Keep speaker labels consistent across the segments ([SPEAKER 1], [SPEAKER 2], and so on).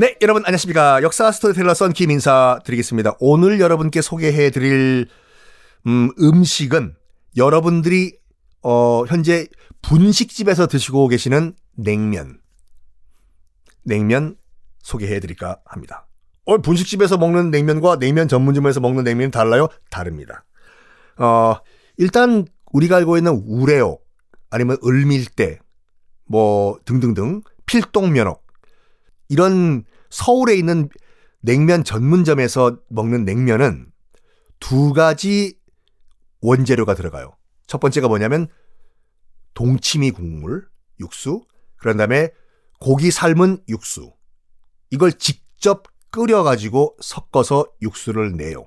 [SPEAKER 1] 네, 여러분 안녕하십니까. 역사 스토리텔러 썬킴 인사드리겠습니다. 오늘 여러분께 소개해드릴 음, 음식은 여러분들이 어, 현재 분식집에서 드시고 계시는 냉면. 냉면 소개해드릴까 합니다. 어, 분식집에서 먹는 냉면과 냉면 전문점에서 먹는 냉면이 달라요? 다릅니다. 어, 일단 우리가 알고 있는 우레옥 아니면 을밀대 뭐 등등등 필동면옥 이런 서울에 있는 냉면 전문점에서 먹는 냉면은 두 가지 원재료가 들어가요. 첫 번째가 뭐냐면 동치미 국물, 육수, 그런 다음에 고기 삶은 육수. 이걸 직접 끓여가지고 섞어서 육수를 내요.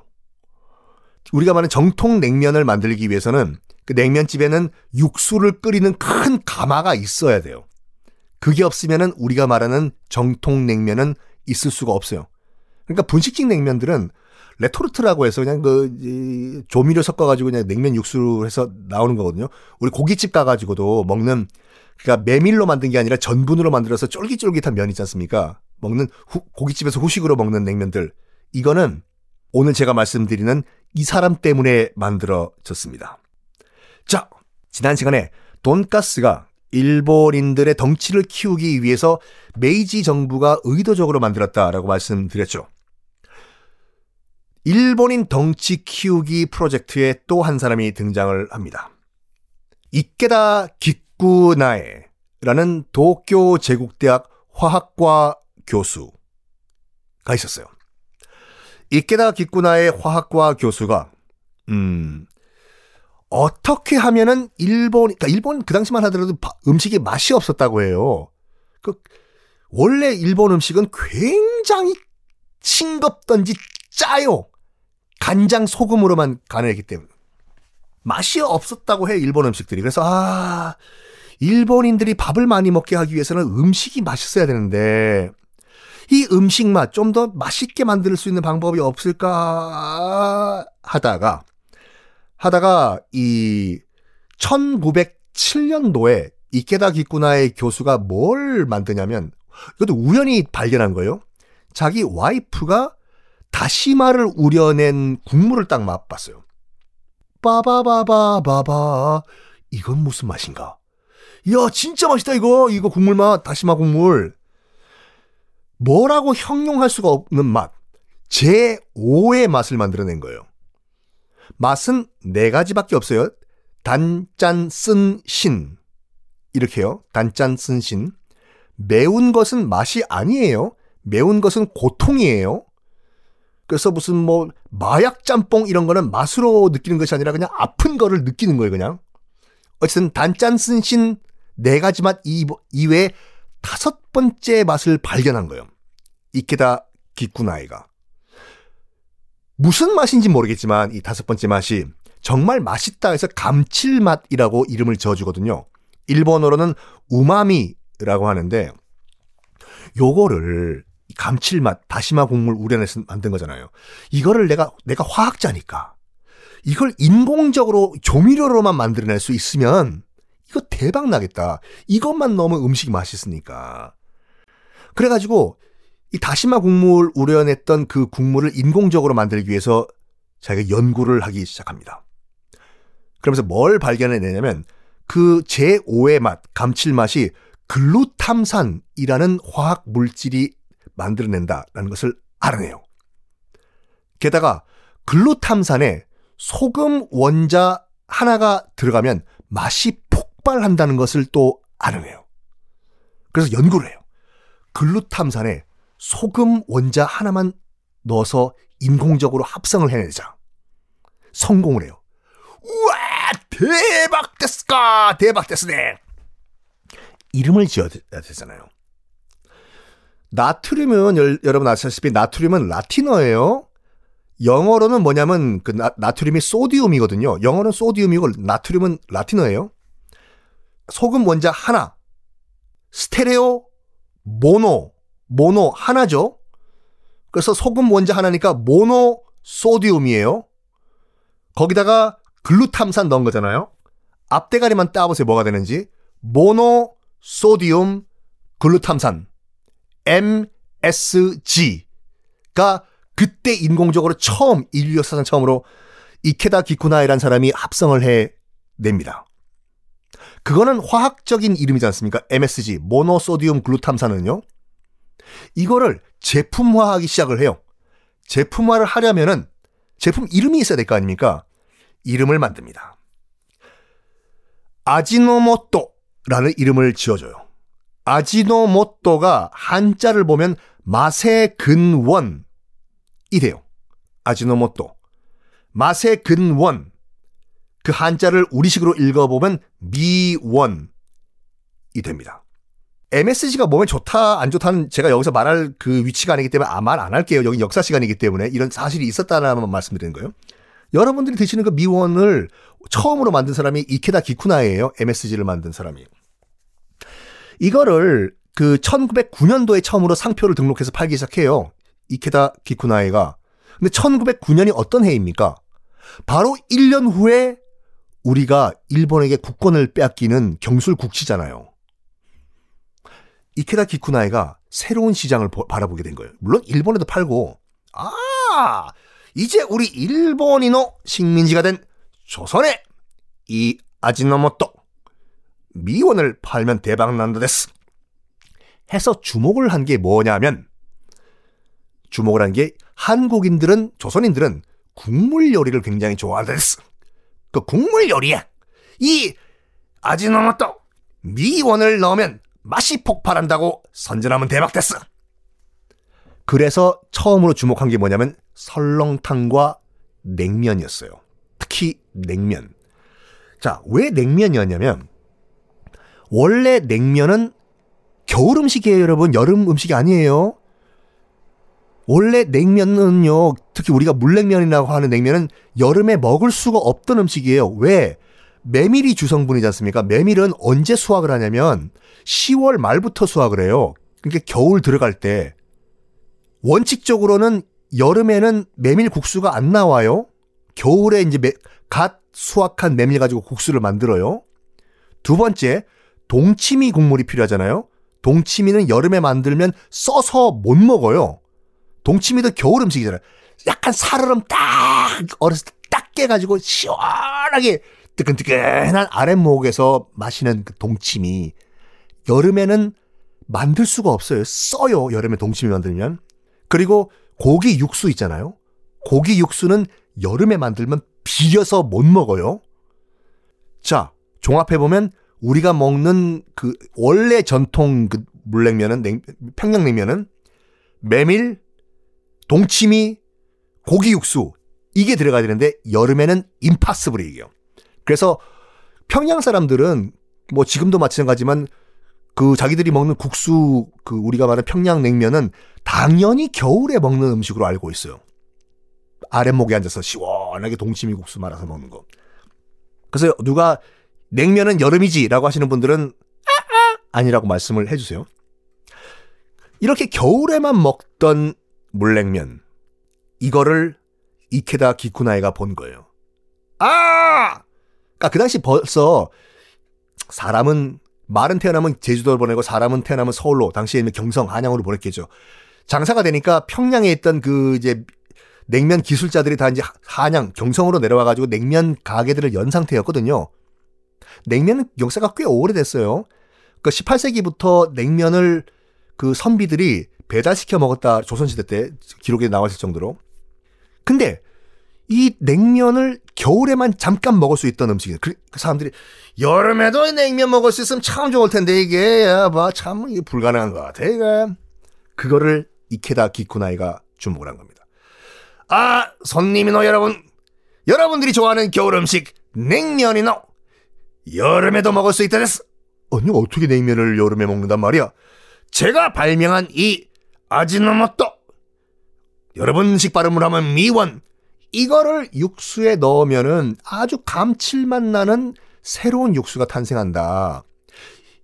[SPEAKER 1] 우리가 말하는 정통 냉면을 만들기 위해서는 그 냉면집에는 육수를 끓이는 큰 가마가 있어야 돼요. 그게 없으면은 우리가 말하는 정통 냉면은 있을 수가 없어요. 그러니까 분식집 냉면들은 레토르트라고 해서 그냥 그 조미료 섞어가지고 그냥 냉면 육수로 해서 나오는 거거든요. 우리 고깃집 가가지고도 먹는 그러니까 메밀로 만든 게 아니라 전분으로 만들어서 쫄깃쫄깃한 면 있지 않습니까? 먹는 후, 고깃집에서 후식으로 먹는 냉면들 이거는 오늘 제가 말씀드리는 이 사람 때문에 만들어졌습니다. 자, 지난 시간에 돈가스가 일본인들의 덩치를 키우기 위해서 메이지 정부가 의도적으로 만들었다라고 말씀드렸죠. 일본인 덩치 키우기 프로젝트에 또 한 사람이 등장을 합니다. 이케다 기쿠나에라는 도쿄 제국대학 화학과 교수가 있었어요. 이케다 기쿠나의 화학과 교수가 음 어떻게 하면은 일본, 그러니까 일본 그 당시만 하더라도 음식이 맛이 없었다고 해요. 그, 원래 일본 음식은 굉장히 싱겁던지 짜요. 간장 소금으로만 간을했기 때문에. 맛이 없었다고 해, 일본 음식들이. 그래서, 아, 일본인들이 밥을 많이 먹게 하기 위해서는 음식이 맛있어야 되는데, 이 음식 맛 좀 더 맛있게 만들 수 있는 방법이 없을까 하다가, 하다가 이 1907년도에 이케다 기쿠나의 교수가 뭘 만드냐면 이것도 우연히 발견한 거예요. 자기 와이프가 다시마를 우려낸 국물을 딱 맛봤어요. 빠바바바바바 이건 무슨 맛인가? 이야 진짜 맛있다 이거 이거 국물 맛 다시마 국물 뭐라고 형용할 수가 없는 맛 제5의 맛을 만들어낸 거예요. 맛은 네 가지밖에 없어요. 단 짠, 쓴, 신. 이렇게요. 단 짠, 쓴, 신. 매운 것은 맛이 아니에요. 매운 것은 고통이에요. 그래서 무슨 뭐 마약 짬뽕 이런 거는 맛으로 느끼는 것이 아니라 그냥 아픈 거를 느끼는 거예요, 그냥. 어쨌든 단짠, 쓴, 신 네 가지 맛 이외에 다섯 번째 맛을 발견한 거예요. 이케다 기쿠나이가. 무슨 맛인지 모르겠지만 이 다섯 번째 맛이 정말 맛있다 해서 감칠맛이라고 이름을 지어주거든요. 일본어로는 우마미라고 하는데 요거를 감칠맛 다시마 국물 우려내서 만든 거잖아요. 이거를 내가 내가 화학자니까 이걸 인공적으로 조미료로만 만들어낼 수 있으면 이거 대박 나겠다. 이것만 넣으면 음식이 맛있으니까. 그래가지고 이 다시마 국물 우려냈던 그 국물을 인공적으로 만들기 위해서 자기가 연구를 하기 시작합니다. 그러면서 뭘 발견해내냐면 그 제5의 맛, 감칠맛이 글루탐산이라는 화학 물질이 만들어낸다라는 것을 알아내요. 게다가 글루탐산에 소금 원자 하나가 들어가면 맛이 폭발한다는 것을 또 알아내요. 그래서 연구를 해요. 글루탐산에 소금 원자 하나만 넣어서 인공적으로 합성을 해내자. 성공을 해요. 우와! 대박 됐을까? 대박 됐으네! 이름을 지어야 되잖아요. 나트륨은 여러분 아시다시피 나트륨은 라틴어예요. 영어로는 뭐냐면 그 나, 나트륨이 소디움이거든요. 영어는 소디움이고 나트륨은 라틴어예요. 소금 원자 하나, 스테레오, 모노, 모노 하나죠. 그래서 소금 원자 하나니까 모노 소디움이에요. 거기다가 글루탐산 넣은 거잖아요. 앞대가리만 따보세요. 뭐가 되는지. 모노 소디움 글루탐산. MSG가 그때 인공적으로 처음 인류 역사상 처음으로 이케다 기쿠나이란 사람이 합성을 해 냅니다. 그거는 화학적인 이름이지 않습니까? MSG, 모노소디움 글루탐산은요. 이거를 제품화하기 시작을 해요. 제품화를 하려면은 제품 이름이 있어야 될 거 아닙니까? 이름을 만듭니다. 아지노모토라는 이름을 지어줘요. 아지노모토가 한자를 보면 맛의 근원이 돼요. 아지노모토. 맛의 근원. 그 한자를 우리식으로 읽어보면 미원이 됩니다. MSG가 몸에 좋다 안 좋다는 제가 여기서 말할 그 위치가 아니기 때문에 아, 말 안 할게요. 여기 역사 시간이기 때문에 이런 사실이 있었다는 말씀드리는 거예요. 여러분들이 드시는 그 미원을 처음으로 만든 사람이 이케다 기쿠나예요. MSG를 만든 사람이. 이거를 그 1909년도에 처음으로 상표를 등록해서 팔기 시작해요. 이케다 기쿠나이가. 근데 1909년이 어떤 해입니까? 바로 1년 후에 우리가 일본에게 국권을 빼앗기는 경술 국치잖아요. 이케다 기쿠나이가 새로운 시장을 바라보게 된 거예요. 물론 일본에도 팔고, 아, 이제 우리 일본인어 식민지가 된 조선에 이 아지노모토 미원을 팔면 대박 난다 됐어. 해서 주목을 한 게 뭐냐면 주목을 한 게 한국인들은 조선인들은 국물 요리를 굉장히 좋아한다 됐어. 그 국물 요리야. 이 아지노모토 미원을 넣으면 맛이 폭발한다고 선전하면 대박 됐어. 그래서 처음으로 주목한 게 뭐냐면 설렁탕과 냉면이었어요. 특히 냉면. 자, 왜 냉면이었냐면 원래 냉면은 겨울 음식이에요, 여러분. 여름 음식이 아니에요. 원래 냉면은요, 특히 우리가 물냉면이라고 하는 냉면은 여름에 먹을 수가 없던 음식이에요. 왜? 메밀이 주성분이지 않습니까? 메밀은 언제 수확을 하냐면 10월 말부터 수확을 해요. 그러니까 겨울 들어갈 때 원칙적으로는 여름에는 메밀 국수가 안 나와요. 겨울에 이제 매, 갓 수확한 메밀 가지고 국수를 만들어요. 두 번째, 동치미 국물이 필요하잖아요. 동치미는 여름에 만들면 써서 못 먹어요. 동치미도 겨울 음식이잖아요. 약간 살얼음 딱 어렸을 때 딱 깨가지고 시원하게 뜨끈뜨끈한 아랫목에서 마시는 그 동치미. 여름에는 만들 수가 없어요. 써요. 여름에 동치미 만들면. 그리고 고기 육수 있잖아요. 고기 육수는 여름에 만들면 비려서 못 먹어요. 자, 종합해보면 우리가 먹는 그 원래 전통 그 물냉면은 냉, 평양냉면은 메밀, 동치미, 고기 육수 이게 들어가야 되는데 여름에는 임파스블이에요. 그래서 평양 사람들은 뭐 지금도 마찬가지지만 그 자기들이 먹는 국수 그 우리가 말하는 평양 냉면은 당연히 겨울에 먹는 음식으로 알고 있어요. 아랫목에 앉아서 시원하게 동치미 국수 말아서 먹는 거. 그래서 누가 냉면은 여름이지라고 하시는 분들은 아니라고 말씀을 해주세요. 이렇게 겨울에만 먹던 물냉면 이거를 이케다 기쿠나이가 본 거예요. 아! 그러니까 그 당시 벌써 사람은 말은 태어나면 제주도를 보내고 사람은 태어나면 서울로 당시에는 경성 한양으로 보냈겠죠. 장사가 되니까 평양에 있던 그 이제 냉면 기술자들이 다 이제 한양 경성으로 내려와 가지고 냉면 가게들을 연 상태였거든요. 냉면은 역사가 꽤 오래됐어요. 그 18세기부터 냉면을 그 선비들이 배달시켜 먹었다 조선시대 때 기록에 나왔을 정도로. 근데 이 냉면을 겨울에만 잠깐 먹을 수 있던 음식이에요. 그, 그 사람들이 여름에도 냉면 먹을 수 있으면 참 좋을 텐데 이게 이게 불가능한 것 같아 이게. 그거를 이케다 기쿠나이가 주목을 한 겁니다. 아 손님이노 여러분 여러분들이 좋아하는 겨울 음식 냉면이노 여름에도 먹을 수 있다 됐어. 아니 어떻게 냉면을 여름에 먹는단 말이야? 제가 발명한 이 아지노모토 여러분 식 발음을 하면 미원 이거를 육수에 넣으면은 아주 감칠맛 나는 새로운 육수가 탄생한다.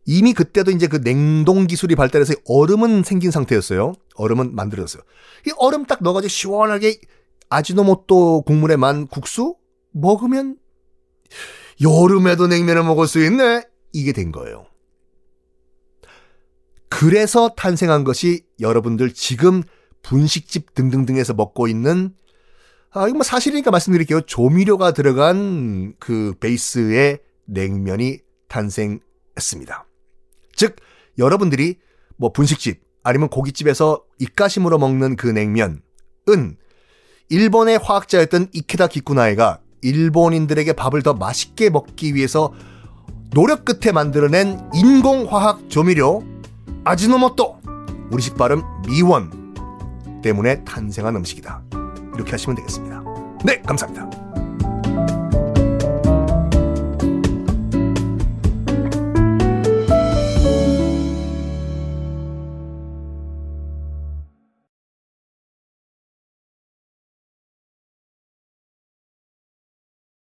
[SPEAKER 1] 이미 그때도 이제 그 냉동 기술이 발달해서 얼음은 생긴 상태였어요. 얼음은 만들어졌어요. 이 얼음 딱 넣어가지고 시원하게 아지노모토 국물에 만 국수 먹으면 여름에도 냉면을 먹을 수 있네. 이게 된 거예요. 그래서 탄생한 것이 여러분들 지금 분식집 등등등에서 먹고 있는 아, 이거 뭐 사실이니까 말씀드릴게요. 조미료가 들어간 그 베이스의 냉면이 탄생했습니다. 즉, 여러분들이 뭐 분식집 아니면 고깃집에서 입가심으로 먹는 그 냉면은 일본의 화학자였던 이케다 기쿠나에가 일본인들에게 밥을 더 맛있게 먹기 위해서 노력 끝에 만들어낸 인공화학 조미료 아지노모토 우리식 발음 미원 때문에 탄생한 음식이다. 이렇게 하시면 되겠습니다. 네, 감사합니다.